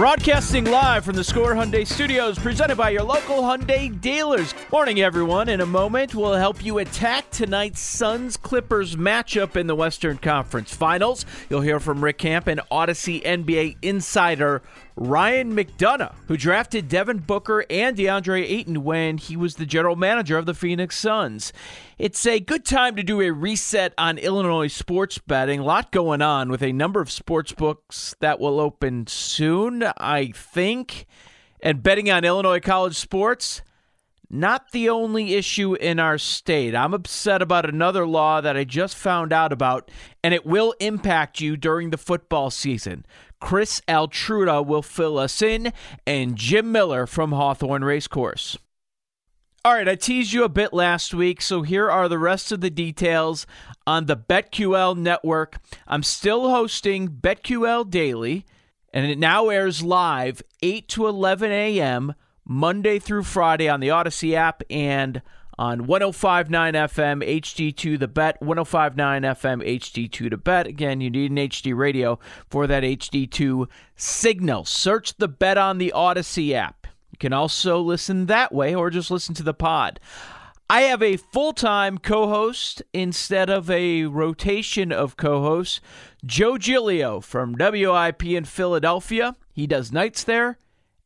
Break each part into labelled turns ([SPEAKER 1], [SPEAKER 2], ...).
[SPEAKER 1] Broadcasting live from the Score Hyundai Studios, presented by your local Hyundai dealers. Morning, everyone. In a moment, we'll help you attack tonight's Suns Clippers matchup in the Western Conference Finals. You'll hear from Rick Camp and Audacy NBA insider Ryan McDonough, who drafted Devin Booker and DeAndre Ayton when he was the general manager of the Phoenix Suns. It's a good time to do a reset on Illinois sports betting. A lot going on with a number of sports books that will open soon, I think. And betting on Illinois college sports, not the only issue in our state. I'm upset about another law that I just found out about, and it will impact you during the football season. Chris Altruda will fill us in, and Jim Miller from Hawthorne Racecourse. All right, I teased you a bit last week, so here are the rest of the details on the BetQL network. I'm still hosting BetQL Daily, and it now airs live 8 to 11 a.m. Monday through Friday on the Audacy app and on 1059 FM HD2 the bet 1059 FM HD2 the bet again you need an HD radio for that HD2 signal search the bet on the Audacy app can also listen that way or just listen to the pod I have a full-time co-host instead of a rotation of co-hosts Joe Giglio from WIP in Philadelphia he does nights there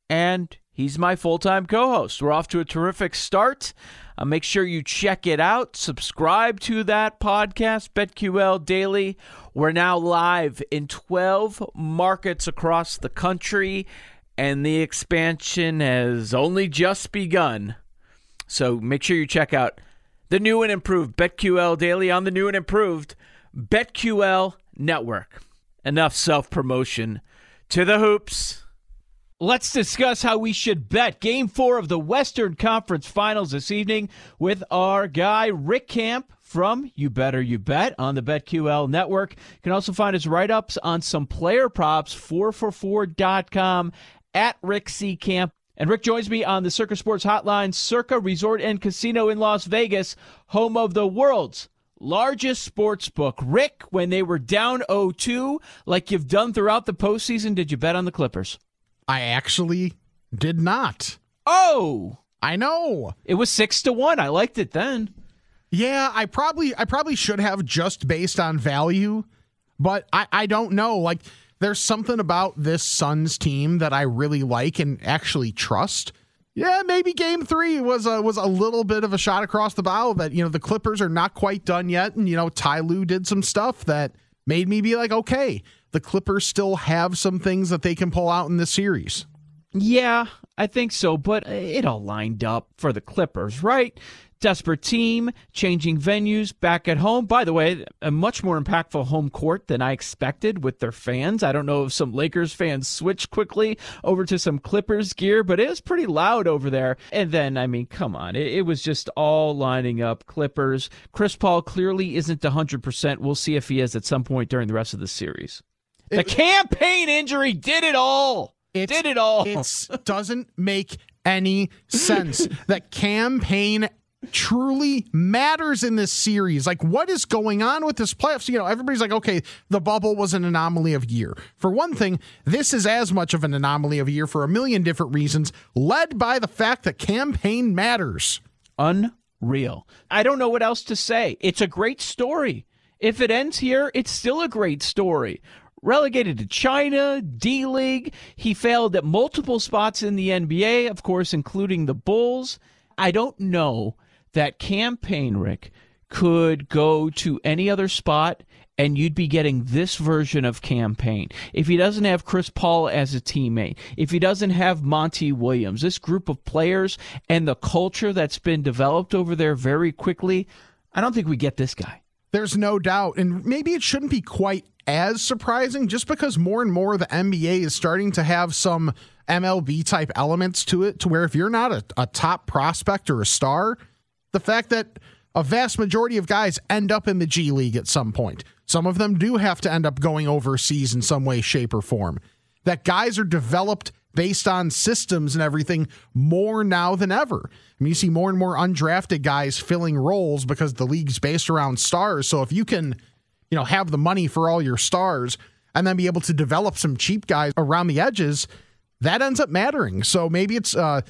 [SPEAKER 1] and He's my full time co host. We're off to a terrific start. Uh, make sure you check it out. Subscribe to that podcast, BetQL Daily. We're now live in 12 markets across the country, and the expansion has only just begun. So make sure you check out the new and improved BetQL Daily on the new and improved BetQL Network. Enough self promotion. To the hoops. Let's discuss how we should bet game four of the Western Conference Finals this evening with our guy, Rick Camp from You Better You Bet on the BetQL network. You can also find his write ups on some player props, 4for4.com at Rick C. Camp. And Rick joins me on the Circa Sports Hotline, Circa Resort and Casino in Las Vegas, home of the world's largest sports book. Rick, when they were down 0 2, like you've done throughout the postseason, did you bet on the Clippers?
[SPEAKER 2] I actually did not.
[SPEAKER 1] Oh,
[SPEAKER 2] I know.
[SPEAKER 1] It was six to one. I liked it then.
[SPEAKER 2] Yeah, I probably I probably should have just based on value, but I, I don't know. Like there's something about this Suns team that I really like and actually trust. Yeah, maybe game three was a was a little bit of a shot across the bow that, you know, the Clippers are not quite done yet. And, you know, Ty Lue did some stuff that made me be like, okay, the Clippers still have some things that they can pull out in this series.
[SPEAKER 1] Yeah, I think so, but it all lined up for the Clippers, right? Desperate team, changing venues back at home. By the way, a much more impactful home court than I expected with their fans. I don't know if some Lakers fans switched quickly over to some Clippers gear, but it was pretty loud over there. And then, I mean, come on, it, it was just all lining up. Clippers. Chris Paul clearly isn't 100%. We'll see if he is at some point during the rest of the series. The it, Cam Payne injury did it all. It did it all.
[SPEAKER 2] It doesn't make any sense that Cam Payne truly matters in this series. Like, what is going on with this playoffs? You know, everybody's like, okay, the bubble was an anomaly of year. For one thing, this is as much of an anomaly of year for a million different reasons, led by the fact that Cam Payne matters.
[SPEAKER 1] Unreal. I don't know what else to say. It's a great story. If it ends here, it's still a great story. Relegated to China, D League. He failed at multiple spots in the NBA, of course, including the Bulls. I don't know that Cam Payne, Rick, could go to any other spot and you'd be getting this version of Cam Payne. If he doesn't have Chris Paul as a teammate, if he doesn't have Monty Williams, this group of players and the culture that's been developed over there very quickly, I don't think we get this guy.
[SPEAKER 2] There's no doubt. And maybe it shouldn't be quite as surprising just because more and more the NBA is starting to have some MLB type elements to it, to where if you're not a, a top prospect or a star, the fact that a vast majority of guys end up in the G League at some point. Some of them do have to end up going overseas in some way, shape, or form. That guys are developed based on systems and everything more now than ever. I mean, you see more and more undrafted guys filling roles because the league's based around stars. So if you can, you know, have the money for all your stars and then be able to develop some cheap guys around the edges, that ends up mattering. So maybe it's uh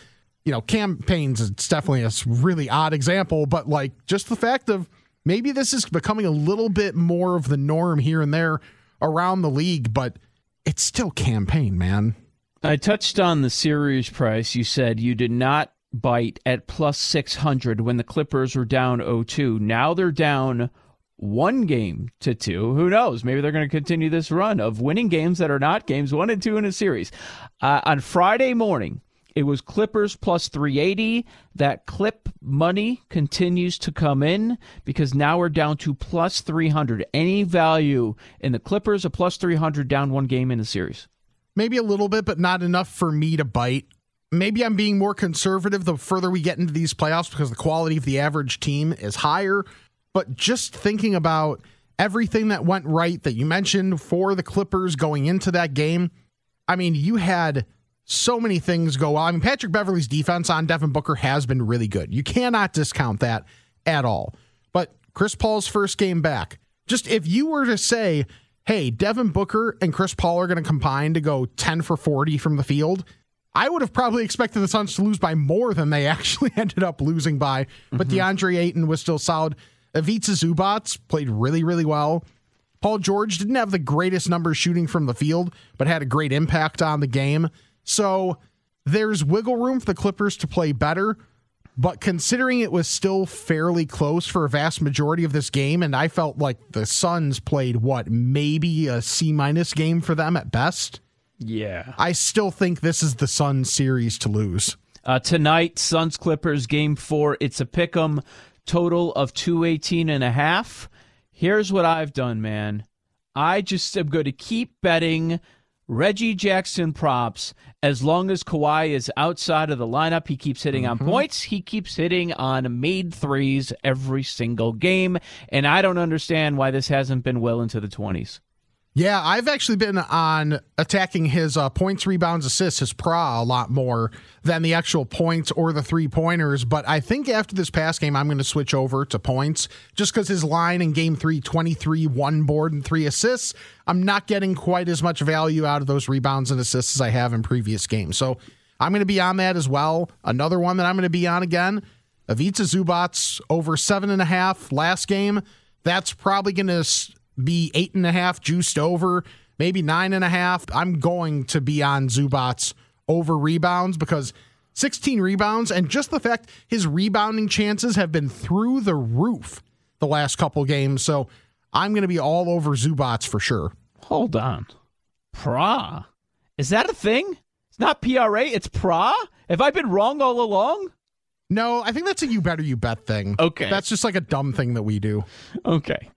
[SPEAKER 2] you know, Cam Payne's, it's definitely a really odd example, but like just the fact of maybe this is becoming a little bit more of the norm here and there around the league, but it's still Cam Payne, man.
[SPEAKER 1] I touched on the series price. You said you did not bite at plus 600 when the Clippers were down 0-2. Now they're down one game to two. Who knows? Maybe they're going to continue this run of winning games that are not games one and two in a series. Uh, on Friday morning, it was Clippers plus 380. That clip money continues to come in because now we're down to plus 300. Any value in the Clippers, a plus 300 down one game in the series?
[SPEAKER 2] Maybe a little bit, but not enough for me to bite. Maybe I'm being more conservative the further we get into these playoffs because the quality of the average team is higher. But just thinking about everything that went right that you mentioned for the Clippers going into that game, I mean, you had so many things go well. I mean, Patrick Beverley's defense on Devin Booker has been really good. You cannot discount that at all. But Chris Paul's first game back, just if you were to say, hey, Devin Booker and Chris Paul are going to combine to go 10 for 40 from the field, I would have probably expected the Suns to lose by more than they actually ended up losing by. But mm-hmm. DeAndre Ayton was still solid. Ivica Zubac played really, really well. Paul George didn't have the greatest numbers shooting from the field, but had a great impact on the game. So there's wiggle room for the Clippers to play better. But considering it was still fairly close for a vast majority of this game, and I felt like the Suns played what, maybe a C minus game for them at best.
[SPEAKER 1] Yeah.
[SPEAKER 2] I still think this is the Suns series to lose.
[SPEAKER 1] Uh, tonight, Suns Clippers game four. It's a pick 'em total of 218 and a half. Here's what I've done, man. I just am going to keep betting Reggie Jackson props. As long as Kawhi is outside of the lineup, he keeps hitting mm-hmm. on points. He keeps hitting on made threes every single game. And I don't understand why this hasn't been well into the 20s.
[SPEAKER 2] Yeah, I've actually been on attacking his uh, points, rebounds, assists, his PRA a lot more than the actual points or the three pointers. But I think after this past game, I'm going to switch over to points just because his line in game three 23, one board, and three assists. I'm not getting quite as much value out of those rebounds and assists as I have in previous games. So I'm going to be on that as well. Another one that I'm going to be on again Ivica Zubac over seven and a half last game. That's probably going to be eight and a half juiced over, maybe nine and a half. I'm going to be on Zubac over rebounds because 16 rebounds and just the fact his rebounding chances have been through the roof the last couple games. So I'm going to be all over Zubac for sure.
[SPEAKER 1] Hold on. PRA. Is that a thing? It's not PRA, it's PRA? Have I been wrong all along?
[SPEAKER 2] No, I think that's a you better you bet thing.
[SPEAKER 1] Okay.
[SPEAKER 2] That's just like a dumb thing that we do.
[SPEAKER 1] Okay.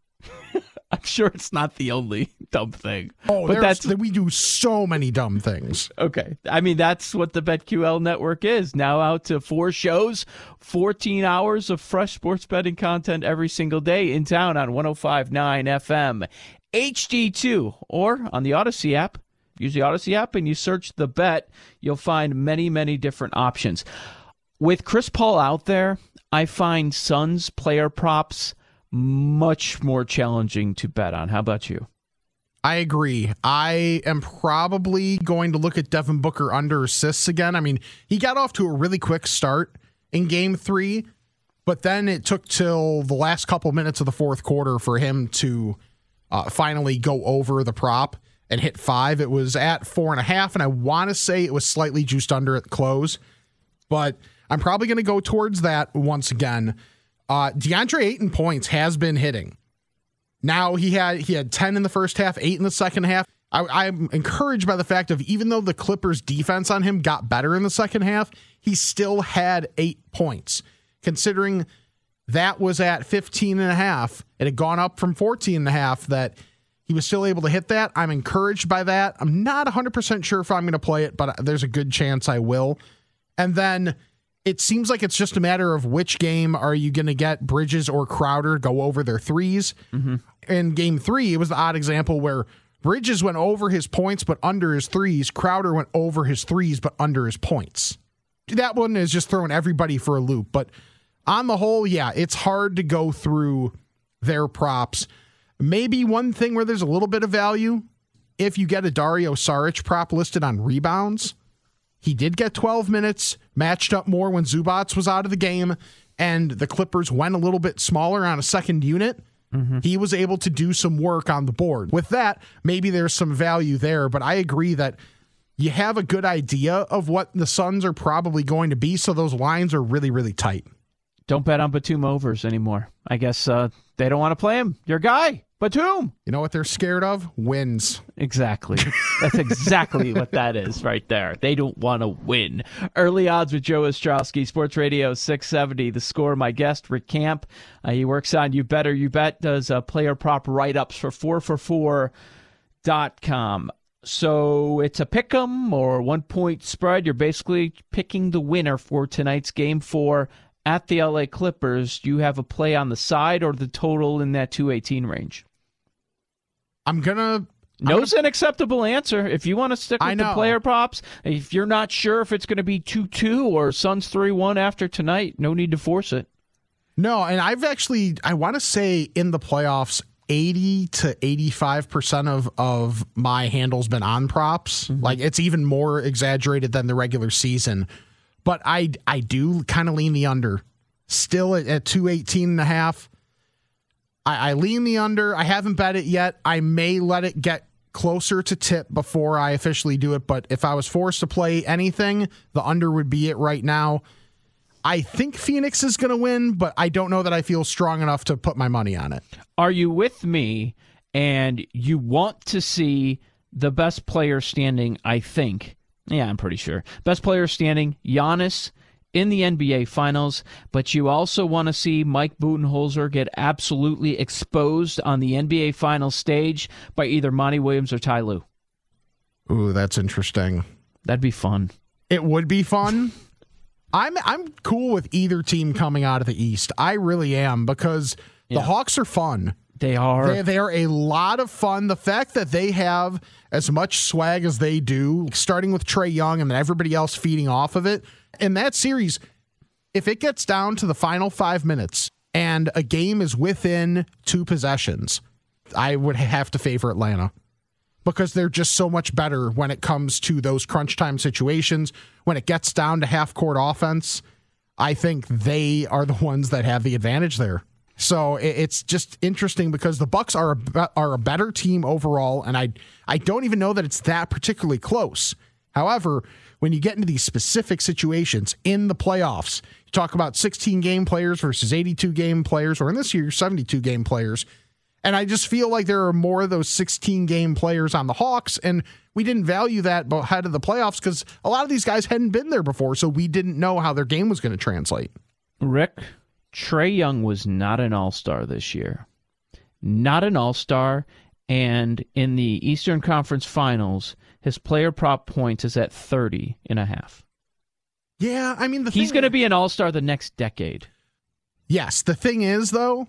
[SPEAKER 1] I'm sure it's not the only dumb thing.
[SPEAKER 2] Oh,
[SPEAKER 1] but
[SPEAKER 2] that's we do so many dumb things.
[SPEAKER 1] okay. I mean, that's what the BetQL network is. Now out to four shows, 14 hours of fresh sports betting content every single day in town on 1059 FM, HD2, or on the Audacy app. Use the Audacy app and you search the bet, you'll find many, many different options. With Chris Paul out there, I find Suns player props much more challenging to bet on. How about you?
[SPEAKER 2] I agree. I am probably going to look at Devin Booker under assists again. I mean, he got off to a really quick start in game three, but then it took till the last couple minutes of the fourth quarter for him to uh, finally go over the prop and hit five. It was at four and a half, and I want to say it was slightly juiced under at the close, but I'm probably going to go towards that once again. Uh, DeAndre Ayton points has been hitting. Now he had he had 10 in the first half, eight in the second half. I, I'm encouraged by the fact of even though the Clippers defense on him got better in the second half, he still had eight points. Considering that was at 15 and a half, it had gone up from 14 and a half that he was still able to hit that. I'm encouraged by that. I'm not 100% sure if I'm going to play it, but there's a good chance I will. And then it seems like it's just a matter of which game are you going to get Bridges or Crowder go over their 3s
[SPEAKER 1] Mm-hmm.
[SPEAKER 2] In game three, it was the odd example where Bridges went over his points but under his threes. Crowder went over his threes but under his points. That one is just throwing everybody for a loop. But on the whole, yeah, it's hard to go through their props. Maybe one thing where there's a little bit of value if you get a Dario Saric prop listed on rebounds. He did get 12 minutes, matched up more when Zubac was out of the game, and the Clippers went a little bit smaller on a second unit. Mm-hmm. He was able to do some work on the board. With that, maybe there's some value there, but I agree that you have a good idea of what the Suns are probably going to be, so those lines are really, really tight.
[SPEAKER 1] Don't bet on Batum overs anymore. I guess uh, they don't want to play him. Your guy, Batum.
[SPEAKER 2] You know what they're scared of? Wins.
[SPEAKER 1] Exactly. That's exactly what that is right there. They don't want to win. Early odds with Joe Ostrowski, Sports Radio 670. The score, my guest, Rick Camp. Uh, he works on You Better You Bet, does uh, player prop write ups for 4for4.com. So it's a pick 'em or one point spread. You're basically picking the winner for tonight's game four at the LA Clippers. Do you have a play on the side or the total in that 218 range?
[SPEAKER 2] I'm going to
[SPEAKER 1] No's an acceptable answer. If you want to stick with the player props, if you're not sure if it's going to be 2 2 or Suns 3 1 after tonight, no need to force it.
[SPEAKER 2] No, and I've actually I want to say in the playoffs 80 to 85% of of my handles been on props. Mm-hmm. Like it's even more exaggerated than the regular season. But I I do kind of lean the under. Still at, at 218 and a half. I, I lean the under. I haven't bet it yet. I may let it get closer to tip before I officially do it. But if I was forced to play anything, the under would be it right now. I think Phoenix is going to win, but I don't know that I feel strong enough to put my money on it.
[SPEAKER 1] Are you with me and you want to see the best player standing? I think. Yeah, I'm pretty sure. Best player standing, Giannis in the NBA Finals, but you also want to see Mike Budenholzer get absolutely exposed on the NBA Finals stage by either Monty Williams or Ty Lue.
[SPEAKER 2] Ooh, that's interesting.
[SPEAKER 1] That'd be fun.
[SPEAKER 2] It would be fun. I'm I'm cool with either team coming out of the East. I really am because the Hawks are fun.
[SPEAKER 1] They are.
[SPEAKER 2] They, they are a lot of fun. The fact that they have as much swag as they do, starting with Trae Young and then everybody else feeding off of it. In that series, if it gets down to the final five minutes and a game is within two possessions, I would have to favor Atlanta because they're just so much better when it comes to those crunch time situations. When it gets down to half court offense, I think they are the ones that have the advantage there. So it's just interesting because the Bucks are a, are a better team overall, and I I don't even know that it's that particularly close. However, when you get into these specific situations in the playoffs, you talk about 16 game players versus 82 game players, or in this year 72 game players. And I just feel like there are more of those 16 game players on the Hawks. And we didn't value that ahead of the playoffs because a lot of these guys hadn't been there before, so we didn't know how their game was going to translate.
[SPEAKER 1] Rick, Trae Young was not an all star this year. Not an all star. And in the Eastern Conference Finals, his player prop points is at 30 and a half.
[SPEAKER 2] Yeah, I mean,
[SPEAKER 1] he's going to be an all star the next decade.
[SPEAKER 2] Yes. The thing is, though,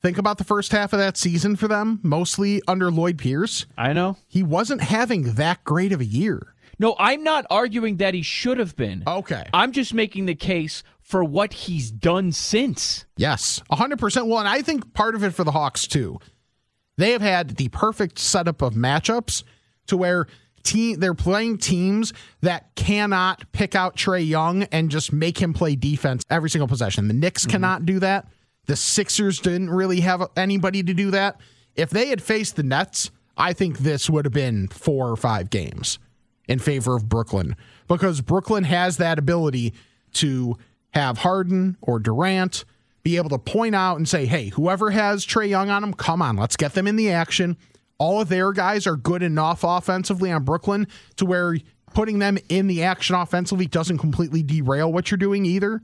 [SPEAKER 2] think about the first half of that season for them, mostly under Lloyd Pierce.
[SPEAKER 1] I know.
[SPEAKER 2] He wasn't having that great of a year.
[SPEAKER 1] No, I'm not arguing that he should have been.
[SPEAKER 2] Okay.
[SPEAKER 1] I'm just making the case for what he's done since.
[SPEAKER 2] Yes, 100%. Well, and I think part of it for the Hawks, too. They have had the perfect setup of matchups to where team they're playing teams that cannot pick out Trae Young and just make him play defense every single possession. The Knicks mm-hmm. cannot do that. The Sixers didn't really have anybody to do that. If they had faced the Nets, I think this would have been four or five games in favor of Brooklyn because Brooklyn has that ability to have Harden or Durant be able to point out and say, hey, whoever has Trae Young on them, come on, let's get them in the action all of their guys are good enough offensively on Brooklyn to where putting them in the action offensively doesn't completely derail what you're doing either.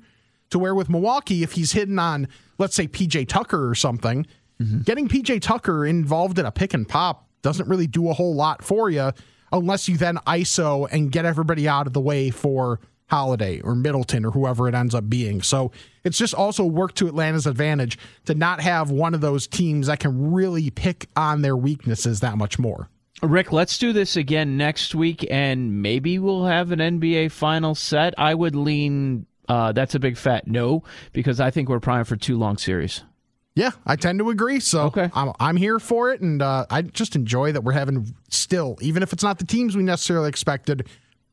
[SPEAKER 2] To where with Milwaukee, if he's hitting on, let's say, PJ Tucker or something, mm-hmm. getting PJ Tucker involved in a pick and pop doesn't really do a whole lot for you unless you then ISO and get everybody out of the way for Holiday or Middleton or whoever it ends up being. So it's just also worked to Atlanta's advantage to not have one of those teams that can really pick on their weaknesses that much more.
[SPEAKER 1] Rick, let's do this again next week, and maybe we'll have an NBA final set. I would lean uh, that's a big fat no because I think we're primed for two long series.
[SPEAKER 2] Yeah, I tend to agree. So
[SPEAKER 1] okay.
[SPEAKER 2] I'm, I'm here for it, and uh, I just enjoy that we're having still, even if it's not the teams we necessarily expected,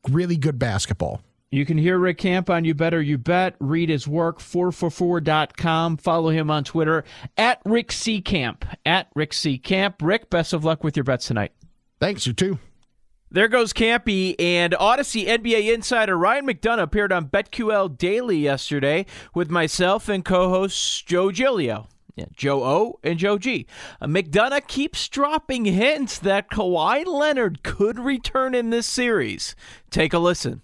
[SPEAKER 2] really good basketball.
[SPEAKER 1] You can hear Rick Camp on You Better You Bet. Read his work, 4for4.com. Follow him on Twitter at Rick C. Camp. At Rick C. Camp. Rick, best of luck with your bets tonight.
[SPEAKER 2] Thanks, you too.
[SPEAKER 1] There goes Campy and Audacy NBA insider Ryan McDonough appeared on BetQL Daily yesterday with myself and co-hosts Joe Giglio. Yeah, Joe O and Joe G. Uh, McDonough keeps dropping hints that Kawhi Leonard could return in this series. Take a listen.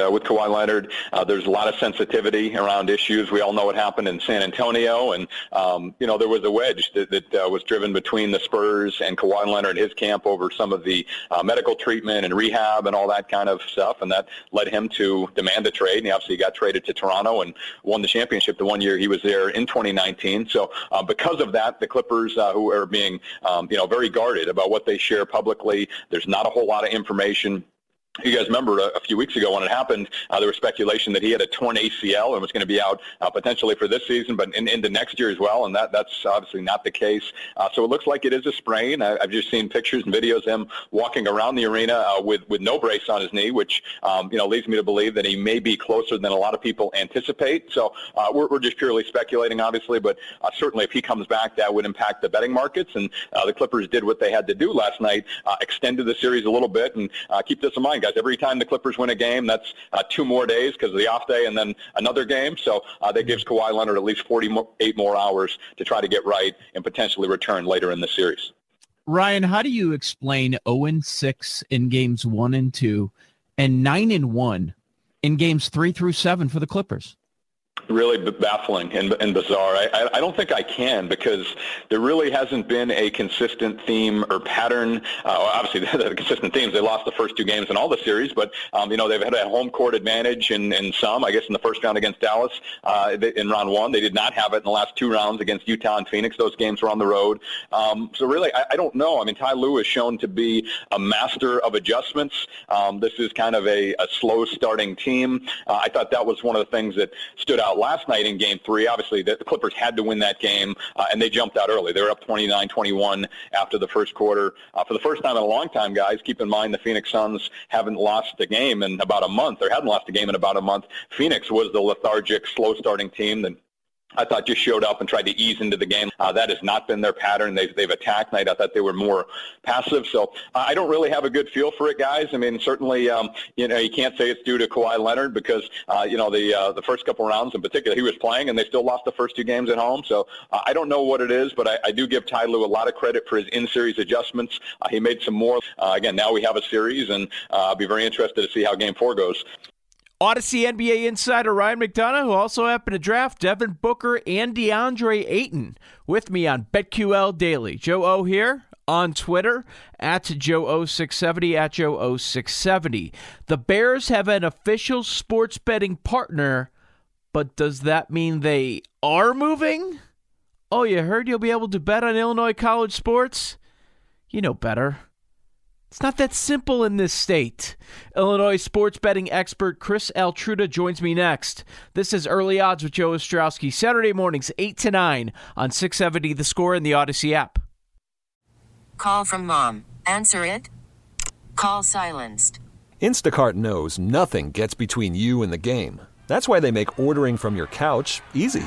[SPEAKER 3] Uh, with Kawhi Leonard, uh, there's a lot of sensitivity around issues. We all know what happened in San Antonio, and um, you know there was a wedge that, that uh, was driven between the Spurs and Kawhi Leonard and his camp over some of the uh, medical treatment and rehab and all that kind of stuff, and that led him to demand a trade. And he obviously got traded to Toronto and won the championship the one year he was there in 2019. So uh, because of that, the Clippers, uh, who are being um, you know very guarded about what they share publicly, there's not a whole lot of information you guys remember a, few weeks ago when it happened, uh, there was speculation that he had a torn ACL and was going to be out uh, potentially for this season, but in, into next year as well, and that that's obviously not the case. Uh, so it looks like it is a sprain. I, have just seen pictures and videos of him walking around the arena uh, with with no brace on his knee, which um, you know leads me to believe that he may be closer than a lot of people anticipate. So uh, we're, we're just purely speculating, obviously, but uh, certainly if he comes back, that would impact the betting markets, and the Clippers did what they had to do last night, extended the series a little bit, and keep this in mind, guys. Every time the Clippers win a game, that's uh, two more days because of the off day and then another game. So uh, that gives Kawhi Leonard at least 48 more hours to try to get right and potentially return later in the series.
[SPEAKER 4] Ryan, how do you explain 0 6 in games one and two and 9 and 1 in games three through seven for the Clippers?
[SPEAKER 3] Really baffling and, and bizarre. I, I, don't think I can because there really hasn't been a consistent theme or pattern. Uh, obviously, the consistent themes. They lost the first two games in all the series, but um, you know they've had a home court advantage in, in some. I guess in the first round against Dallas uh, in round one, they did not have it in the last two rounds against Utah and Phoenix. Those games were on the road. Um, so really, I, I, don't know. I mean, Ty Lue is shown to be a master of adjustments. Um, this is kind of a, a slow starting team. Uh, I thought that was one of the things that stood out last night in Game Three. Obviously, the, the Clippers had to win that game, uh, and they jumped out early. They were up 29-21 after the first quarter. Uh, for the first time in a long time, guys, keep in mind the Phoenix Suns haven't lost a game in about a month, or hadn't lost a game in about a month. Phoenix was the lethargic, slow-starting team that I thought just showed up and tried to ease into the game. Uh, that has not been their pattern. They've, they've attacked night. I thought they were more passive. So uh, I don't really have a good feel for it, guys. I mean, certainly, um, you know, you can't say it's due to Kawhi Leonard because, uh, you know, the uh, the first couple rounds in particular, he was playing and they still lost the first two games at home. So uh, I don't know what it is, but I, I do give Ty Lue a lot of credit for his in-series adjustments. Uh, he made some more. Again, now we have a series, and I'll be very interested to see how Game Four goes.
[SPEAKER 1] Audacy NBA insider Ryan McDonough, who also happened to draft Devin Booker and DeAndre Ayton, with me on BetQL Daily. Joe O here on Twitter at Joe0670 at Joe0670. The Bears have an official sports betting partner, but does that mean they are moving? Oh, you heard you'll be able to bet on Illinois college sports? You know better. It's not that simple in this state. Illinois sports betting expert Chris Altruda joins me next. This is Early Odds with Joe Ostrowski, Saturday mornings 8 to 9 on 670 The Score and the Audacy app.
[SPEAKER 5] Call from mom. Answer it. Call silenced.
[SPEAKER 6] Instacart knows nothing gets between you and the game. That's why they make ordering from your couch easy.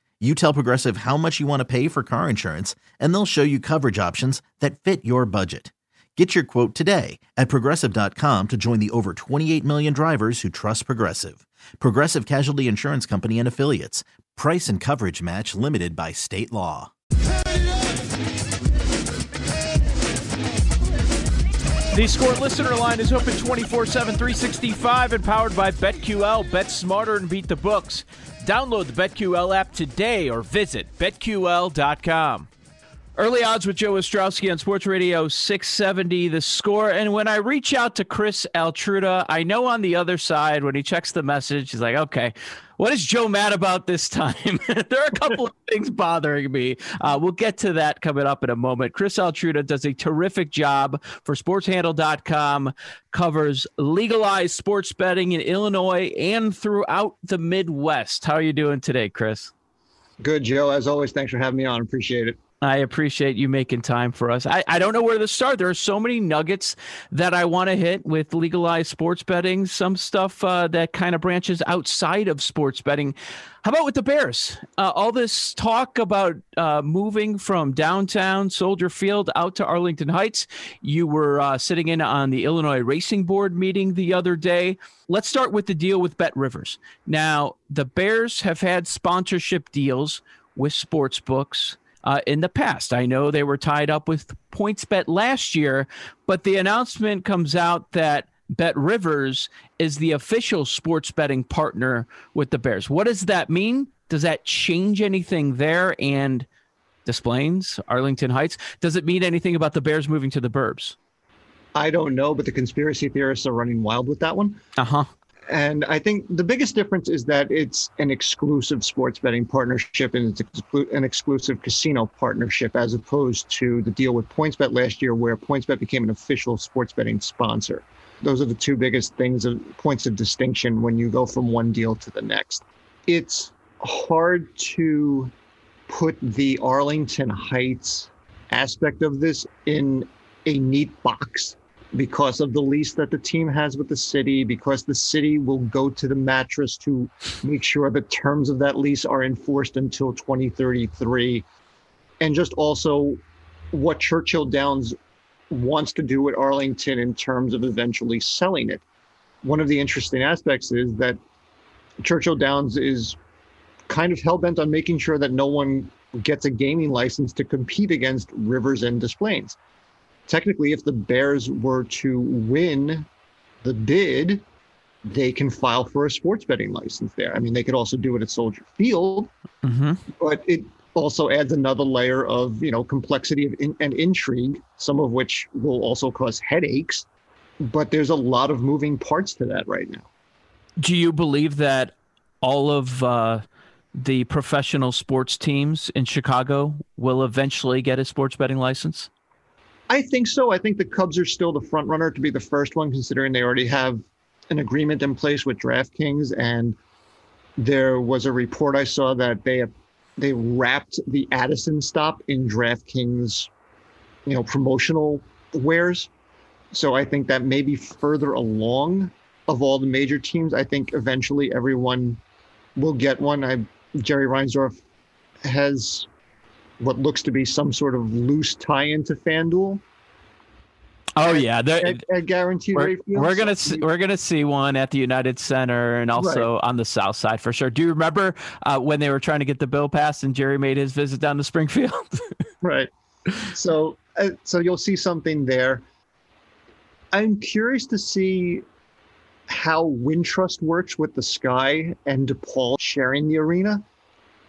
[SPEAKER 7] You tell Progressive how much you want to pay for car insurance, and they'll show you coverage options that fit your budget. Get your quote today at progressive.com to join the over 28 million drivers who trust Progressive. Progressive Casualty Insurance Company and Affiliates. Price and coverage match limited by state law.
[SPEAKER 1] The Score listener line is open 24 7, 365 and powered by BetQL. Bet smarter and beat the books. Download the BetQL app today or visit betql.com. Early odds with Joe Ostrowski on Sports Radio 670, the score. And when I reach out to Chris Altruda, I know on the other side, when he checks the message, he's like, okay, what is Joe mad about this time? there are a couple of things bothering me. Uh, we'll get to that coming up in a moment. Chris Altruda does a terrific job for sportshandle.com, covers legalized sports betting in Illinois and throughout the Midwest. How are you doing today, Chris?
[SPEAKER 8] Good, Joe. As always, thanks for having me on. Appreciate it.
[SPEAKER 1] I appreciate you making time for us. I, I don't know where to start. There are so many nuggets that I want to hit with legalized sports betting, some stuff uh, that kind of branches outside of sports betting. How about with the Bears? Uh, all this talk about uh, moving from downtown Soldier Field out to Arlington Heights. You were uh, sitting in on the Illinois Racing Board meeting the other day. Let's start with the deal with Bet Rivers. Now, the Bears have had sponsorship deals with sports books uh, in the past. I know they were tied up with PointsBet last year, but the announcement comes out that Bet Rivers is the official sports betting partner with the Bears. What does that mean? Does that change anything there? And Des Plaines, Arlington Heights, does it mean anything about the Bears moving to the Burbs?
[SPEAKER 8] I don't know, but the conspiracy theorists are running wild with that one.
[SPEAKER 1] Uh huh.
[SPEAKER 8] And I think the biggest difference is that it's an exclusive sports betting partnership and it's an exclusive casino partnership as opposed to the deal with PointsBet last year, where PointsBet became an official sports betting sponsor. Those are the two biggest things of points of distinction when you go from one deal to the next. It's hard to put the Arlington Heights aspect of this in a neat box because of the lease that the team has with the city, because the city will go to the mattress to make sure the terms of that lease are enforced until 2033. And just also what Churchill Downs wants to do with Arlington in terms of eventually selling it. One of the interesting aspects is that Churchill Downs is kind of hell bent on making sure that no one gets a gaming license to compete against Rivers and Des Plaines technically, if the Bears were to win the bid, they can file for a sports betting license there. I mean, they could also do it at Soldier Field,
[SPEAKER 1] mm-hmm.
[SPEAKER 8] but it also adds another layer of you know complexity of in, and intrigue, some of which will also cause headaches. But there's a lot of moving parts to that right now.
[SPEAKER 1] Do you believe that all of uh, the professional sports teams in Chicago will eventually get a sports betting license?
[SPEAKER 8] I think so. I think the Cubs are still the front runner to be the first one, considering they already have an agreement in place with DraftKings. And there was a report I saw that they they wrapped the Addison stop in DraftKings, you know, promotional wares. So I think that may be further along of all the major teams. I think eventually everyone will get one. I Jerry Reinsdorf has what looks to be some sort of loose tie-in to FanDuel.
[SPEAKER 1] Oh yeah,
[SPEAKER 8] at, at guaranteed
[SPEAKER 1] we're. We're gonna see, we're gonna see one at the United Center and also right. on the South Side for sure. Do you remember uh, when they were trying to get the bill passed and Jerry made his visit down to Springfield?
[SPEAKER 8] right. So uh, so you'll see something there. I'm curious to see how Wintrust works with the Sky and DePaul sharing the arena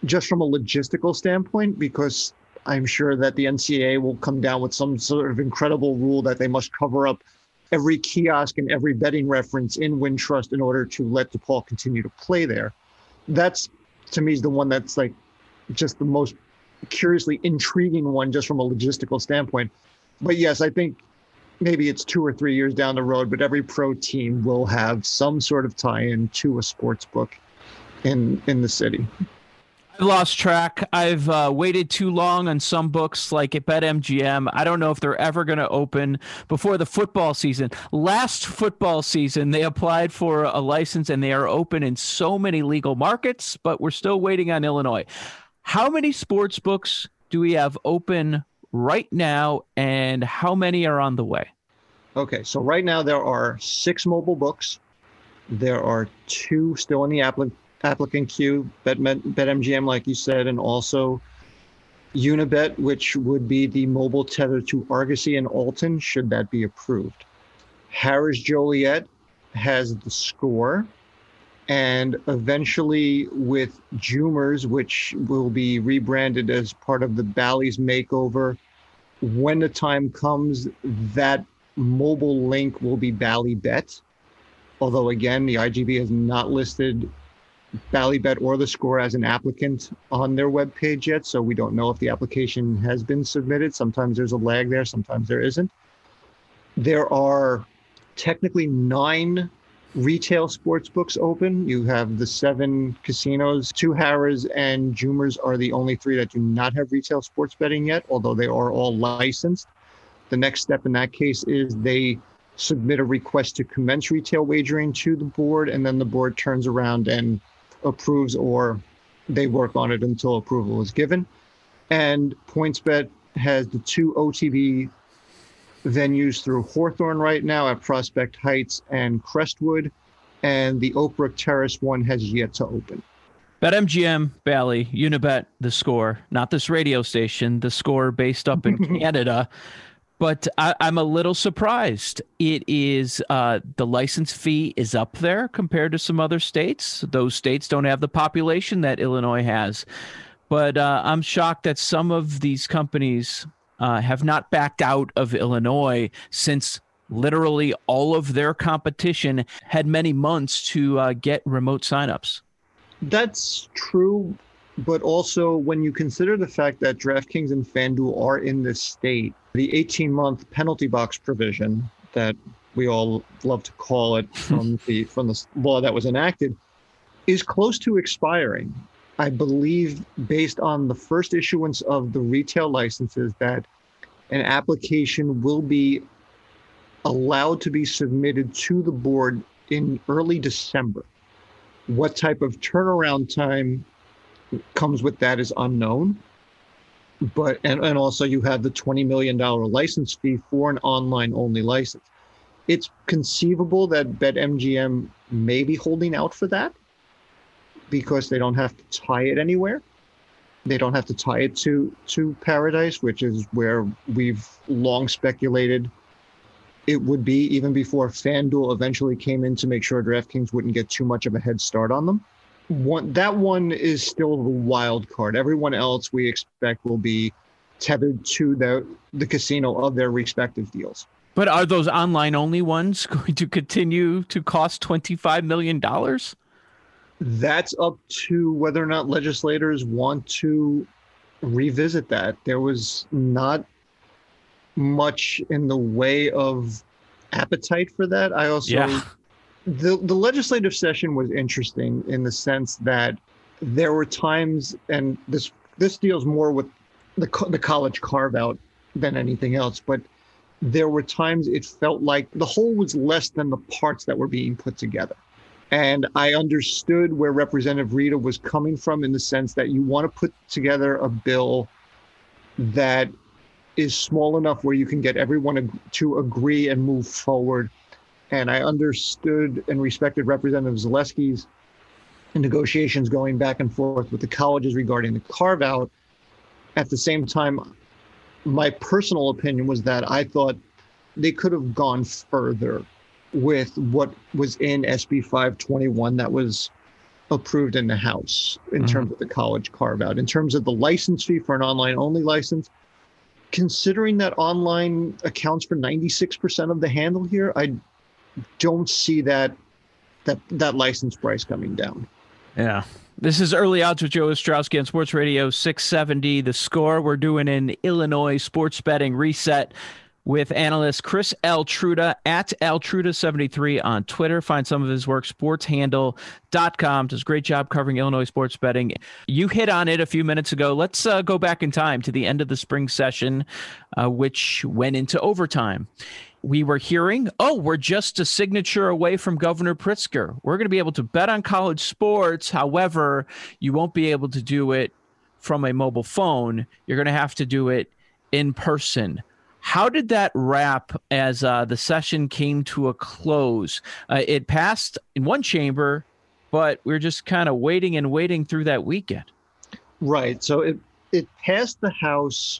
[SPEAKER 8] just from a logistical standpoint, because I'm sure that the NCAA will come down with some sort of incredible rule that they must cover up every kiosk and every betting reference in Wintrust in order to let DePaul continue to play there. That's to me is the one that's like just the most curiously intriguing one just from a logistical standpoint. But yes, I think maybe it's two or three years down the road, but every pro team will have some sort of tie-in to a sports book in in the city.
[SPEAKER 1] I've lost track. I've uh, waited too long on some books like at BetMGM. I don't know if they're ever going to open before the football season. Last football season, they applied for a license and they are open in so many legal markets, but we're still waiting on Illinois. How many sports books do we have open right now, and how many are on the way?
[SPEAKER 8] Okay, so right now there are six mobile books. There are two still in the app applicant queue, Bet, BetMGM, like you said, and also Unibet, which would be the mobile tether to Argosy and Alton, should that be approved. Harrah's Joliet has the score. And eventually, with Jumer's, which will be rebranded as part of the Bally's makeover, when the time comes, that mobile link will be Bally Bet. Although, again, the IGB has not listed Bally Bet or the score as an applicant on their webpage yet, so we don't know if the application has been submitted. Sometimes there's a lag there, sometimes there isn't. There are technically nine retail sports books open. You have the seven casinos, two Harrah's and Jumer's are the only three that do not have retail sports betting yet, although they are all licensed. The next step in that case is they submit a request to commence retail wagering to the board, and then the board turns around and approves or they work on it until approval is given. And PointsBet has the two OTB venues through Hawthorne right now at Prospect Heights and Crestwood, and the Oak Brook Terrace one has yet to open.
[SPEAKER 1] BetMGM, Bally, Unibet, the score, not this radio station, the score based up in Canada. But I, am a little surprised. It is uh, the license fee is up there compared to some other states. Those states don't have the population that Illinois has, but uh, I'm shocked that some of these companies uh, have not backed out of Illinois since literally all of their competition had many months to uh, get remote signups.
[SPEAKER 8] That's true, but also when you consider the fact that DraftKings and FanDuel are in this state, the 18 month penalty box provision that we all love to call it from the from the law that was enacted is close to expiring. I believe based on the first issuance of the retail licenses that an application will be allowed to be submitted to the board in early December. What type of turnaround time comes with that is unknown. But and, and also you have the $20 million license fee for an online only license. It's conceivable that BetMGM may be holding out for that because they don't have to tie it anywhere. They don't have to tie it to to Par-A-Dice, which is where we've long speculated it would be even before FanDuel eventually came in to make sure DraftKings wouldn't get too much of a head start on them. One that one is still the wild card. Everyone else we expect will be tethered to the the casino of their respective deals.
[SPEAKER 1] But are those online only ones going to continue to cost twenty five million dollars?
[SPEAKER 8] That's up to whether or not legislators want to revisit that. There was not much in the way of appetite for that. I also yeah. the the legislative session was interesting in the sense that there were times, and this this deals more with the the college carve out than anything else, but there were times it felt like the whole was less than the parts that were being put together. And I understood where Representative Rita was coming from in the sense that you want to put together a bill that is small enough where you can get everyone to agree and move forward. And I understood and respected Representative Zalewski's negotiations going back and forth with the colleges regarding the carve out. At the same time, my personal opinion was that I thought they could have gone further with what was in SB 521 that was approved in the House in mm-hmm. terms of the college carve out. In terms of the license fee for an online only license, considering that online accounts for 96% of the handle here, I don't see that that that license price coming down.
[SPEAKER 1] Yeah. This is early odds with Joe Ostrowski on Sports Radio 670. The score we're doing in Illinois sports betting reset with analyst Chris Altruda at Altruda73 on Twitter. Find some of his work, sportshandle.com. Does a great job covering Illinois sports betting. You hit on it a few minutes ago. Let's uh, go back in time to the end of the spring session, uh, which went into overtime. We were hearing, oh, we're just a signature away from Governor Pritzker. We're going to be able to bet on college sports. However, you won't be able to do it from a mobile phone. You're going to have to do it in person. How did that wrap as uh, the session came to a close? Uh, it passed in one chamber, but we are just kind of waiting and waiting through that weekend.
[SPEAKER 8] Right. So it it passed the House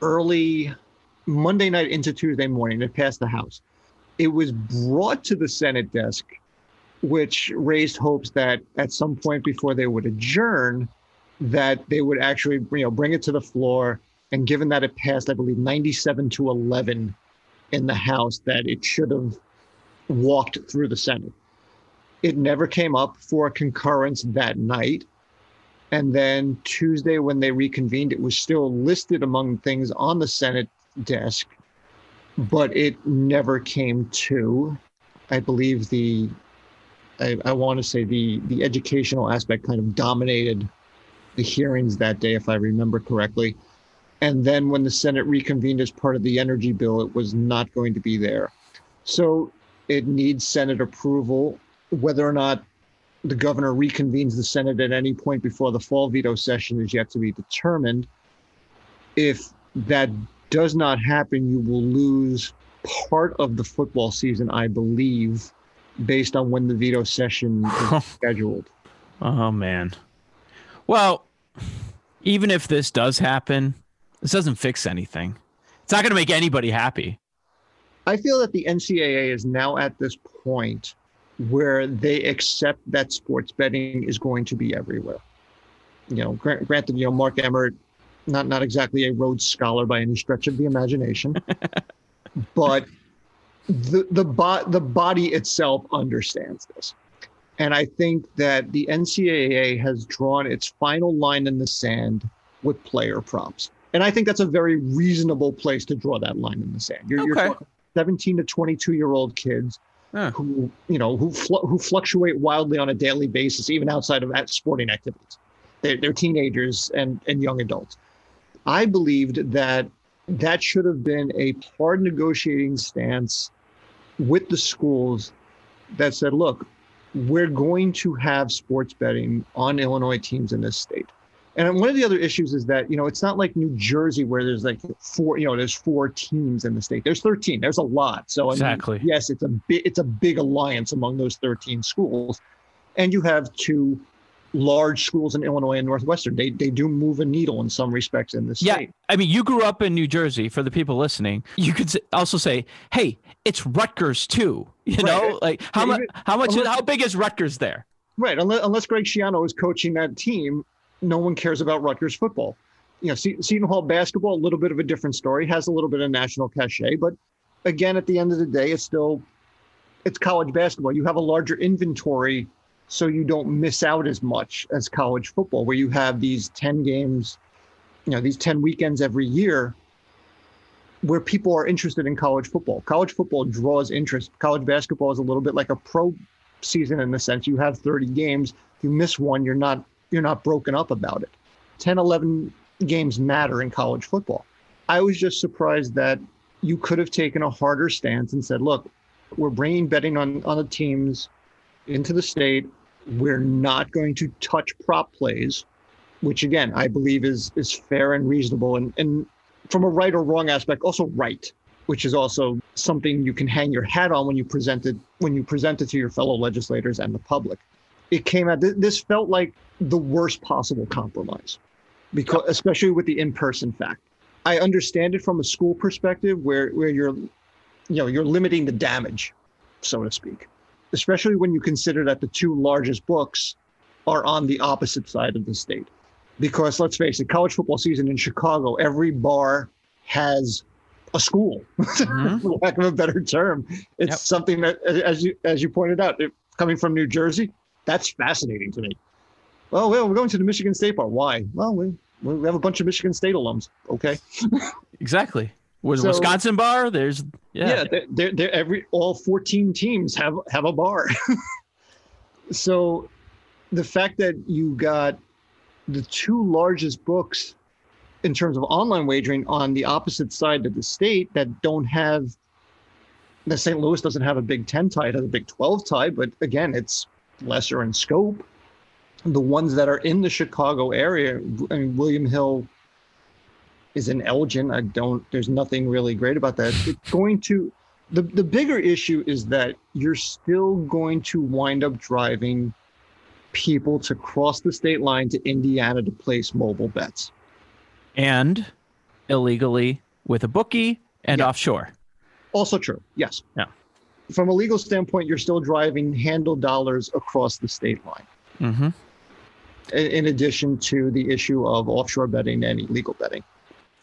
[SPEAKER 8] early Monday night into Tuesday morning. It passed the House. It was brought to the Senate desk, which raised hopes that at some point before they would adjourn, that they would actually you know bring it to the floor and given that it passed, I believe, 97 to 11 in the House, that it should have walked through the Senate. It never came up for concurrence that night. And then Tuesday, when they reconvened, it was still listed among things on the Senate desk, but it never came to. I believe the, I, I want to say the the educational aspect kind of dominated the hearings that day, if I remember correctly. And then when the Senate reconvened as part of the energy bill, it was not going to be there. So it needs Senate approval. Whether or not the governor reconvenes the Senate at any point before the fall veto session is yet to be determined. If that does not happen, you will lose part of the football season, I believe, based on when the veto session is oh. scheduled.
[SPEAKER 1] Oh, man. Well, even if this does happen, this doesn't fix anything. It's not going to make anybody happy.
[SPEAKER 8] I feel that the NCAA is now at this point where they accept that sports betting is going to be everywhere. You know, granted, you know, Mark Emmert, not not exactly a Rhodes Scholar by any stretch of the imagination, but the the bo- the body itself understands this. And I think that the NCAA has drawn its final line in the sand with player props. And I think that's a very reasonable place to draw that line in the sand. You're, okay. you're 17 to 22 year old kids huh. who, you know, who, fl- who fluctuate wildly on a daily basis, even outside of sporting activities. They're, they're teenagers and, and young adults. I believed that that should have been a hard negotiating stance with the schools that said, look, we're going to have sports betting on Illinois teams in this state. And one of the other issues is that, you know, it's not like New Jersey where there's like four, you know, there's four teams in the state. There's 13. There's a lot. So I
[SPEAKER 1] exactly.
[SPEAKER 8] Mean, yes, it's a big it's a big alliance among those 13 schools. And you have two large schools in Illinois and Northwestern. They they do move a needle in some respects in the state.
[SPEAKER 1] Yeah, I mean, you grew up in New Jersey. For the people listening, you could also say, "Hey, it's Rutgers too." You right. know, like how much how much unless, how big is Rutgers there?
[SPEAKER 8] Right, unless, unless Greg Schiano is coaching that team, no one cares about Rutgers football. You know, Seton Hall basketball, a little bit of a different story, has a little bit of national cachet, but again, at the end of the day, it's still it's college basketball. You have a larger inventory so you don't miss out as much as college football, where you have these 10 games, you know, these 10 weekends every year where people are interested in college football. College football draws interest. College basketball is a little bit like a pro season in the sense you have 30 games. If you miss one, you're not you're not broken up about it. 10, 11 games matter in college football. I was just surprised that you could have taken a harder stance and said, look, we're bringing betting on, on the teams into the state. We're not going to touch prop plays, which again I believe is is fair and reasonable, and and from a right or wrong aspect, also right, which is also something you can hang your hat on when you present it when you present it to your fellow legislators and the public. It came out. This felt like the worst possible compromise, because especially with the in-person fact. I understand it from a school perspective, where where you're, you know, you're limiting the damage, so to speak especially when you consider that the two largest books are on the opposite side of the state. Because let's face it, college football season in Chicago, every bar has a school, mm-hmm. for lack of a better term. It's yep. something that, as you as you pointed out, coming from New Jersey, that's fascinating to me. Well, well, we're going to the Michigan State bar. Why? Well, we we have a bunch of Michigan State alums. Okay.
[SPEAKER 1] exactly. Was so, Wisconsin bar? There's yeah,
[SPEAKER 8] yeah. They're, they're, they're, every all 14 teams have have a bar. so the fact that you got the two largest books in terms of online wagering on the opposite side of the state that don't have the St. Louis doesn't have a Big Ten tie, it has a Big 12 tie, but again, it's lesser in scope. The ones that are in the Chicago area, I mean, William Hill is an Elgin. I don't. There's nothing really great about that. It's going to. The the bigger issue is that you're still going to wind up driving people to cross the state line to Indiana to place mobile bets,
[SPEAKER 1] and illegally with a bookie and yeah. offshore.
[SPEAKER 8] Also true. Yes.
[SPEAKER 1] Yeah.
[SPEAKER 8] From a legal standpoint, you're still driving handle dollars across the state line.
[SPEAKER 1] Mm-hmm.
[SPEAKER 8] In addition to the issue of offshore betting and illegal betting.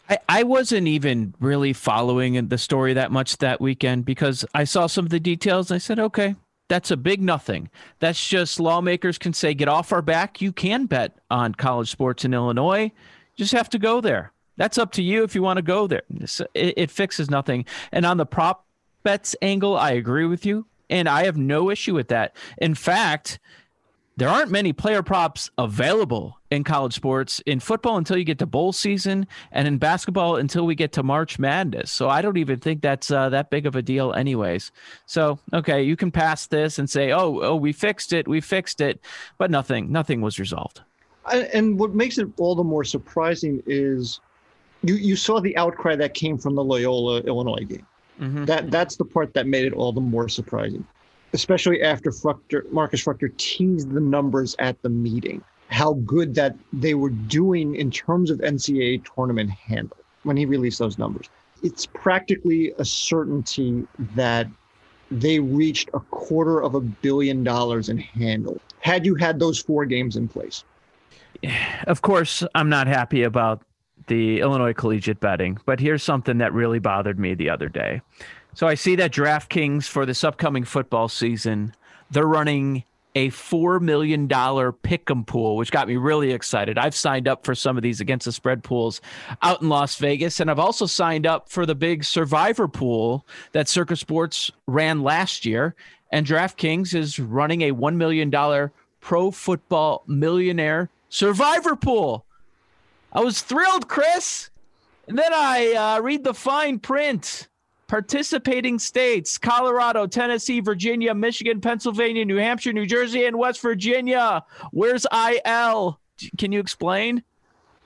[SPEAKER 1] I, I wasn't even really following the story that much that weekend because I saw some of the details. I said, okay, that's a big nothing. That's just lawmakers can say, get off our back. You can bet on college sports in Illinois. You just have to go there. That's up to you if you want to go there. It, it fixes nothing. And on the prop bets angle, I agree with you. And I have no issue with that. In fact, there aren't many player props available in college sports in football until you get to bowl season and in basketball until we get to march madness. So i don't even think that's uh, that big of a deal anyways. So okay you can pass this and say oh oh we fixed it we fixed it but nothing nothing was resolved.
[SPEAKER 8] And what makes it all the more surprising is you you saw the outcry that came from the loyola illinois game. Mm-hmm. that that's the part that made it all the more surprising especially after Marcus Fruchter teased the numbers at the meeting, how good that they were doing in terms of NCAA tournament handle when he released those numbers. It's practically a certainty that they reached a quarter of a billion dollars in handle had you had those four games in place.
[SPEAKER 1] Of course, I'm not happy about the Illinois collegiate betting, but here's something that really bothered me the other day. So I see that DraftKings for this upcoming football season, they're running a $4 million pick'em pool, which got me really excited. I've signed up for some of these against the spread pools out in Las Vegas. And I've also signed up for the big survivor pool that Circus Sports ran last year. And DraftKings is running a $1 million pro football millionaire survivor pool. I was thrilled, Chris. And then I uh, read the fine print participating states Colorado, Tennessee, Virginia, Michigan, Pennsylvania, New Hampshire, New Jersey, and West Virginia. Where's IL? Can you explain?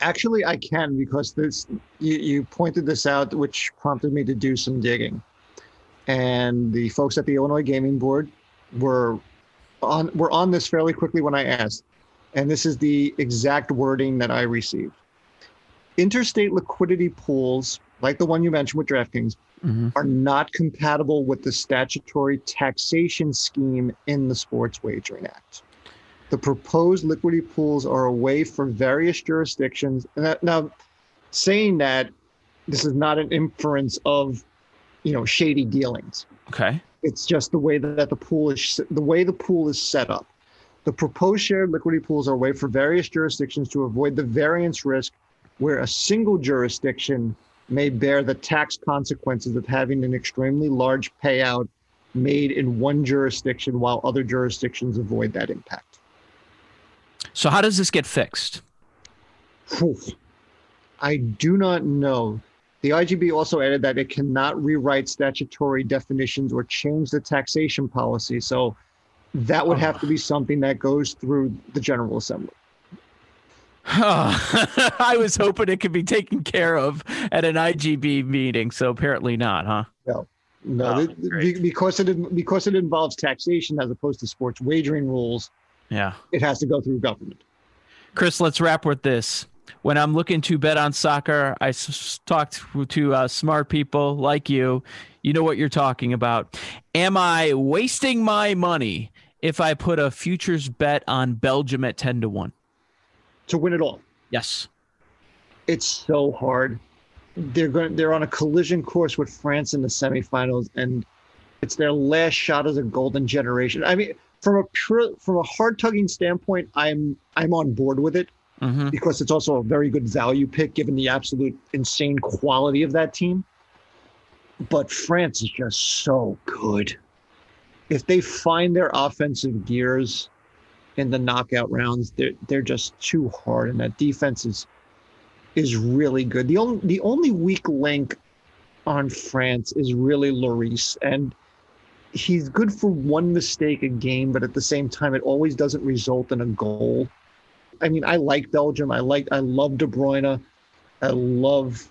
[SPEAKER 8] Actually, I can because this you, you pointed this out, which prompted me to do some digging. And the folks at the Illinois Gaming Board were on were on this fairly quickly when I asked. And this is the exact wording that I received. Interstate liquidity pools, like the one you mentioned with DraftKings, mm-hmm. are not compatible with the statutory taxation scheme in the Sports Wagering Act. The proposed liquidity pools are a way for various jurisdictions. Now, saying that this is not an inference of, you know, shady dealings.
[SPEAKER 1] Okay.
[SPEAKER 8] It's just the way that the pool is the way the pool is set up. The proposed shared liquidity pools are a way for various jurisdictions to avoid the variance risk where a single jurisdiction may bear the tax consequences of having an extremely large payout made in one jurisdiction while other jurisdictions avoid that impact.
[SPEAKER 1] So, how does this get fixed?
[SPEAKER 8] I do not know. The IGB also added that it cannot rewrite statutory definitions or change the taxation policy. So, that would oh. have to be something that goes through the General Assembly.
[SPEAKER 1] I was hoping it could be taken care of at an IGB meeting, so apparently not, huh?
[SPEAKER 8] No, no, oh, because it because it involves taxation as opposed to sports wagering rules.
[SPEAKER 1] Yeah,
[SPEAKER 8] it has to go through government.
[SPEAKER 1] Chris, let's wrap with this. When I'm looking to bet on soccer, I s- talked to uh, smart people like you. You know what you're talking about. Am I wasting my money if I put a futures bet on Belgium at ten to one?
[SPEAKER 8] To win it all.
[SPEAKER 1] Yes.
[SPEAKER 8] It's so hard. They're going they're on a collision course with France in the semifinals and it's their last shot as a golden generation. I mean, from a pure from a hard tugging standpoint, I'm I'm on board with it mm-hmm. because it's also a very good value pick given the absolute insane quality of that team. But France is just so good. If they find their offensive gears, in the knockout rounds. They're they're just too hard, and that defense is is really good. The only the only weak link on France is really Lloris, and he's good for one mistake a game, but at the same time, it always doesn't result in a goal. I mean, I like Belgium. I like I love De Bruyne. I love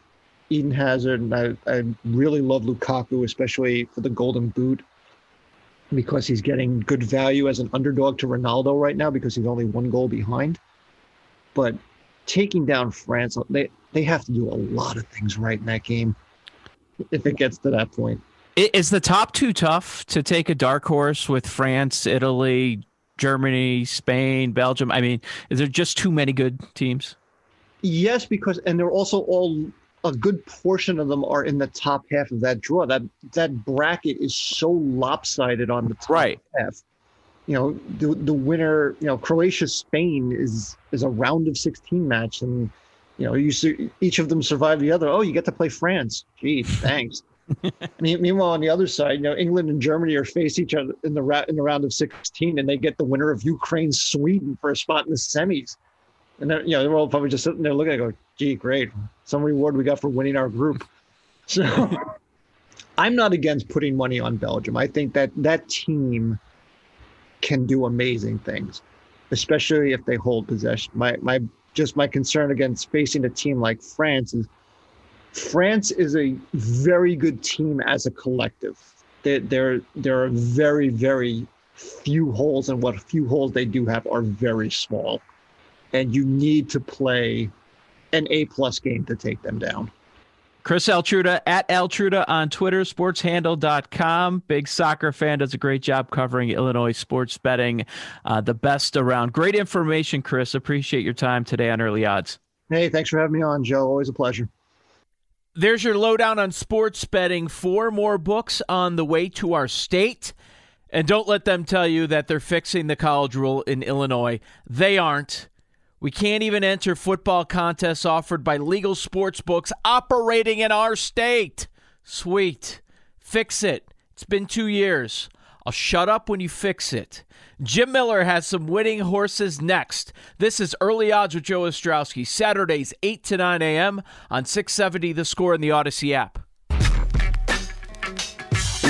[SPEAKER 8] Eden Hazard, and I, I really love Lukaku, especially for the Golden Boot because he's getting good value as an underdog to Ronaldo right now because he's only one goal behind. But taking down France, they they have to do a lot of things right in that game if it gets to that point.
[SPEAKER 1] Is the top two tough to take a dark horse with France, Italy, Germany, Spain, Belgium? I mean, is there just too many good teams?
[SPEAKER 8] Yes, because and they're also all a good portion of them are in the top half of that draw. That that bracket is so lopsided on the top
[SPEAKER 1] right.
[SPEAKER 8] half. You know, the the winner, you know, Croatia Spain is is a round of 16 match and you know, you see each of them survive the other. Oh, you get to play France. Gee, thanks. Meanwhile, on the other side, you know, England and Germany are face each other in the ra- in the round of 16, and they get the winner of Ukraine Sweden for a spot in the semis. And then, you know, they're all probably just sitting there looking at it, go, gee, great. Some reward we got for winning our group. So I'm not against putting money on Belgium. I think that that team can do amazing things, especially if they hold possession. My my just my concern against facing a team like France is France is a very good team as a collective. There there there are very very few holes, and what few holes they do have are very small and you need to play an A plus game to take them down.
[SPEAKER 1] Chris Altruda at Altruda on Twitter, sportshandle.com. Big soccer fan, does a great job covering Illinois sports betting, uh, the best around. Great information, Chris. Appreciate your time today on Early Odds.
[SPEAKER 8] Hey, thanks for having me on, Joe. Always a pleasure.
[SPEAKER 9] There's your lowdown on sports betting. Four more books on the way to our state. And don't let them tell you that they're fixing the college rule in Illinois. They aren't. We can't even enter football contests offered by legal sports books operating in our state. Sweet. Fix it. It's been two years. I'll shut up when you fix it. Jim Miller has some winning horses next. This is Early Odds with Joe Ostrowski, Saturdays, 8 to 9 a.m. on 670 The Score in the Audacy app.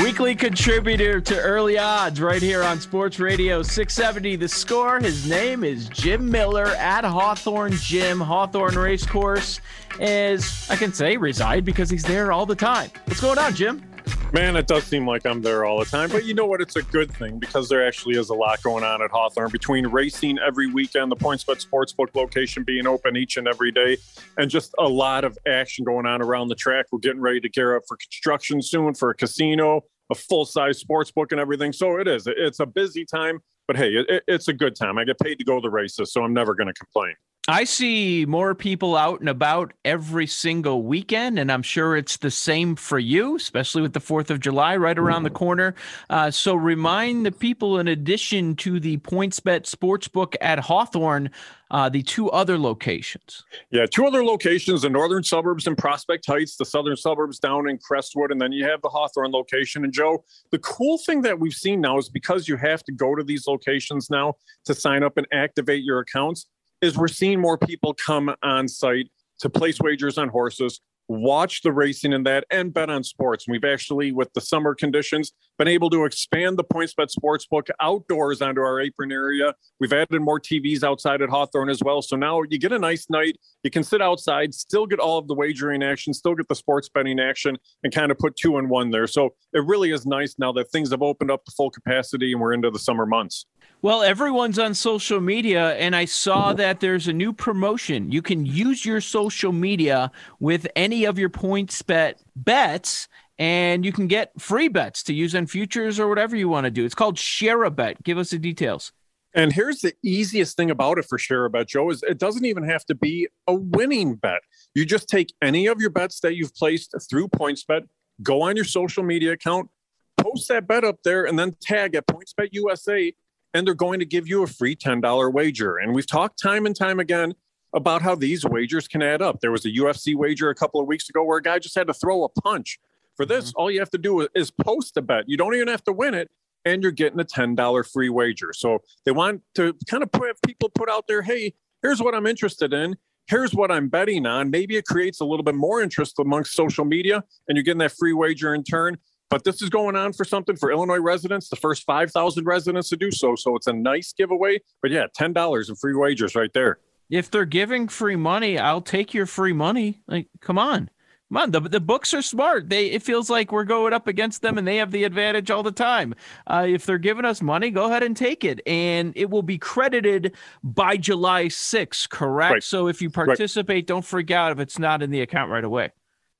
[SPEAKER 1] Weekly contributor to Early Odds right here on Sports Radio 670 The Score. His name is Jim Miller at Hawthorne Jim, Hawthorne Racecourse. is, I can say, reside because he's there all the time. What's going on, Jim?
[SPEAKER 10] Man, it does seem like I'm there all the time, but you know what? It's a good thing because there actually is a lot going on at Hawthorne between racing every weekend, the PointsBet Sportsbook location being open each and every day, and just a lot of action going on around the track. We're getting ready to gear up for construction soon for a casino, a full size sports book, and everything. So it is. It's a busy time, but hey, it, it's a good time. I get paid to go to the races, so I'm never going to complain.
[SPEAKER 1] I see more people out and about every single weekend, and I'm sure it's the same for you, especially with the 4th of July right around the corner. Uh, so remind the people, in addition to the PointsBet Sportsbook at Hawthorne, uh, the two other locations.
[SPEAKER 10] Yeah, two other locations the northern suburbs in Prospect Heights, the southern suburbs down in Crestwood, and then you have the Hawthorne location. And Joe, the cool thing that we've seen now is because you have to go to these locations now to sign up and activate your accounts is we're seeing more people come on site to place wagers on horses, watch the racing in that, and bet on sports. And we've actually, with the summer conditions, been able to expand the PointsBet Sportsbook outdoors onto our apron area. We've added more TVs outside at Hawthorne as well. So now you get a nice night. You can sit outside, still get all of the wagering action, still get the sports betting action, and kind of put two in one there. So it really is nice now that things have opened up to full capacity and we're into the summer months.
[SPEAKER 1] Well, everyone's on social media, and I saw that there's a new promotion. You can use your social media with any of your PointsBet bets, and you can get free bets to use on futures or whatever you want to do. It's called Share a Bet. Give us the details.
[SPEAKER 10] And here's the easiest thing about it for Share a Bet, Joe, is it doesn't even have to be a winning bet. You just take any of your bets that you've placed through PointsBet, go on your social media account, post that bet up there, and then tag at PointsBet USA and they're going to give you a free $10 wager. And we've talked time and time again about how these wagers can add up. There was a UFC wager a couple of weeks ago where a guy just had to throw a punch. For this, mm-hmm. all you have to do is post a bet. You don't even have to win it, and you're getting a $10 free wager. So they want to kind of put people put out there, hey, here's what I'm interested in. Here's what I'm betting on. Maybe it creates a little bit more interest amongst social media, and you're getting that free wager in turn. But this is going on for something for Illinois residents, the first 5,000 residents to do so. So it's a nice giveaway. But yeah, $10 in free wagers right there.
[SPEAKER 1] If they're giving free money, I'll take your free money. Like, come on. Come on, the, the books are smart. They it feels like we're going up against them, and they have the advantage all the time. Uh, if they're giving us money, go ahead and take it, and it will be credited by July 6th, correct? Right. So if you participate, right. don't freak out if it's not in the account right away.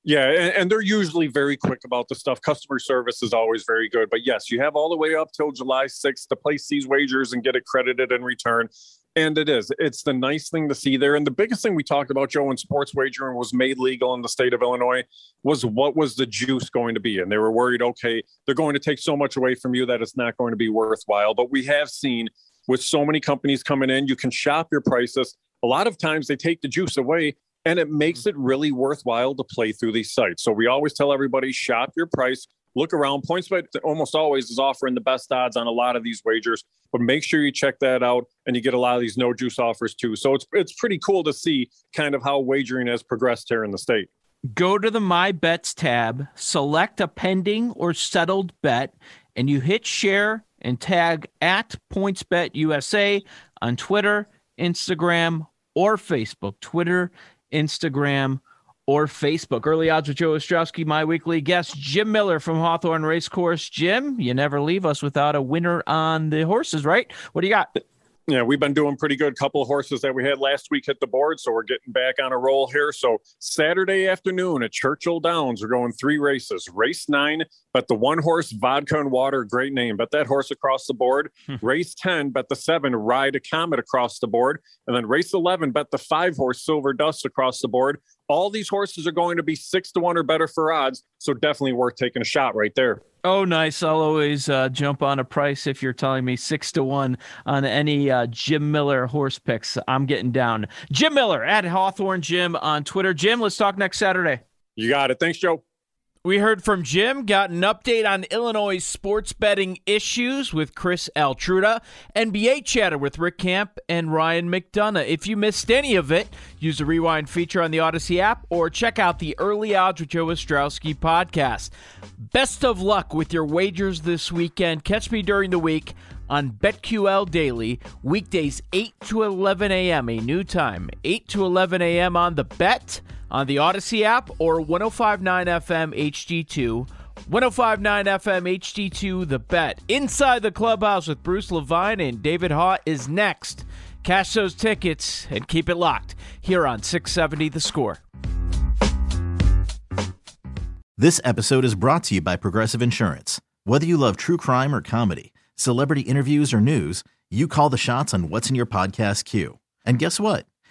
[SPEAKER 10] Yeah, and, and, they're usually very quick about the stuff. Customer service is always very good. But yes, you have all the way up till July 6th to place these wagers and get it credited in return. And it is. It's the nice thing to see there. And the biggest thing we talked about, Joe, when sports wagering was made legal in the state of Illinois was what was the juice going to be? And they were worried, okay, they're going to take so much away from you that it's not going to be worthwhile. But we have seen with so many companies coming in, you can shop your prices. A lot of times they take the juice away and it makes mm-hmm. it really worthwhile to play through these sites. So we always tell everybody shop your price, look around. PointsBet almost always is offering the best odds on a lot of these wagers, but make sure you check that out and you get a lot of these no juice offers too. So it's it's pretty cool to see kind of how wagering has progressed here in the state.
[SPEAKER 1] Go to the My Bets tab, select a pending or settled bet, and you hit share and tag at PointsBet USA on Twitter, Instagram, or Facebook. Twitter Instagram, or Facebook. Early odds with Joe Ostrowski, my weekly guest, Jim Miller from Hawthorne Racecourse. Jim, you never leave us without a winner on the horses, right? What do you got?
[SPEAKER 10] Yeah, we've been doing pretty good. Couple of horses that we had last week hit the board, so we're getting back on a roll here. So Saturday afternoon at Churchill Downs, we're going three races. Race nine, but the one horse Vodka and Water, great name, but that horse across the board. Hmm. race ten, bet the seven Ride a Comet across the board, and then race eleven, bet the five horse Silver Dust across the board. All these horses are going to be six to one or better for odds, so definitely worth taking a shot right there.
[SPEAKER 4] Oh, nice. I'll always uh, jump on a price if you're telling me six to one on any uh, Jim Miller horse picks. I'm getting down. Jim Miller at Hawthorne Jim on Twitter. Jim, let's talk next Saturday.
[SPEAKER 10] You got it. Thanks, Joe.
[SPEAKER 1] We heard from Jim, got an update on Illinois sports betting issues with Chris Altruda, NBA chatter with Rick Camp and Ryan McDonough. If you missed any of it, use the rewind feature on the Audacy app or check out the Early Odds with Joe Ostrowski podcast. Best of luck with your wagers this weekend. Catch me during the week on BetQL Daily, weekdays 8 to 11 a.m., a new time, 8 to 11 a.m. on the Bet on the Audacy app or 1059 FM HD2. 1059 FM HD2 The Bet. Inside the clubhouse with Bruce Levine and David Haugh is next. Cash those tickets and keep it locked here on 670 The Score.
[SPEAKER 7] This episode is brought to you by Progressive Insurance. Whether you love true crime or comedy, celebrity interviews or news, you call the shots on what's in your podcast queue. And guess what?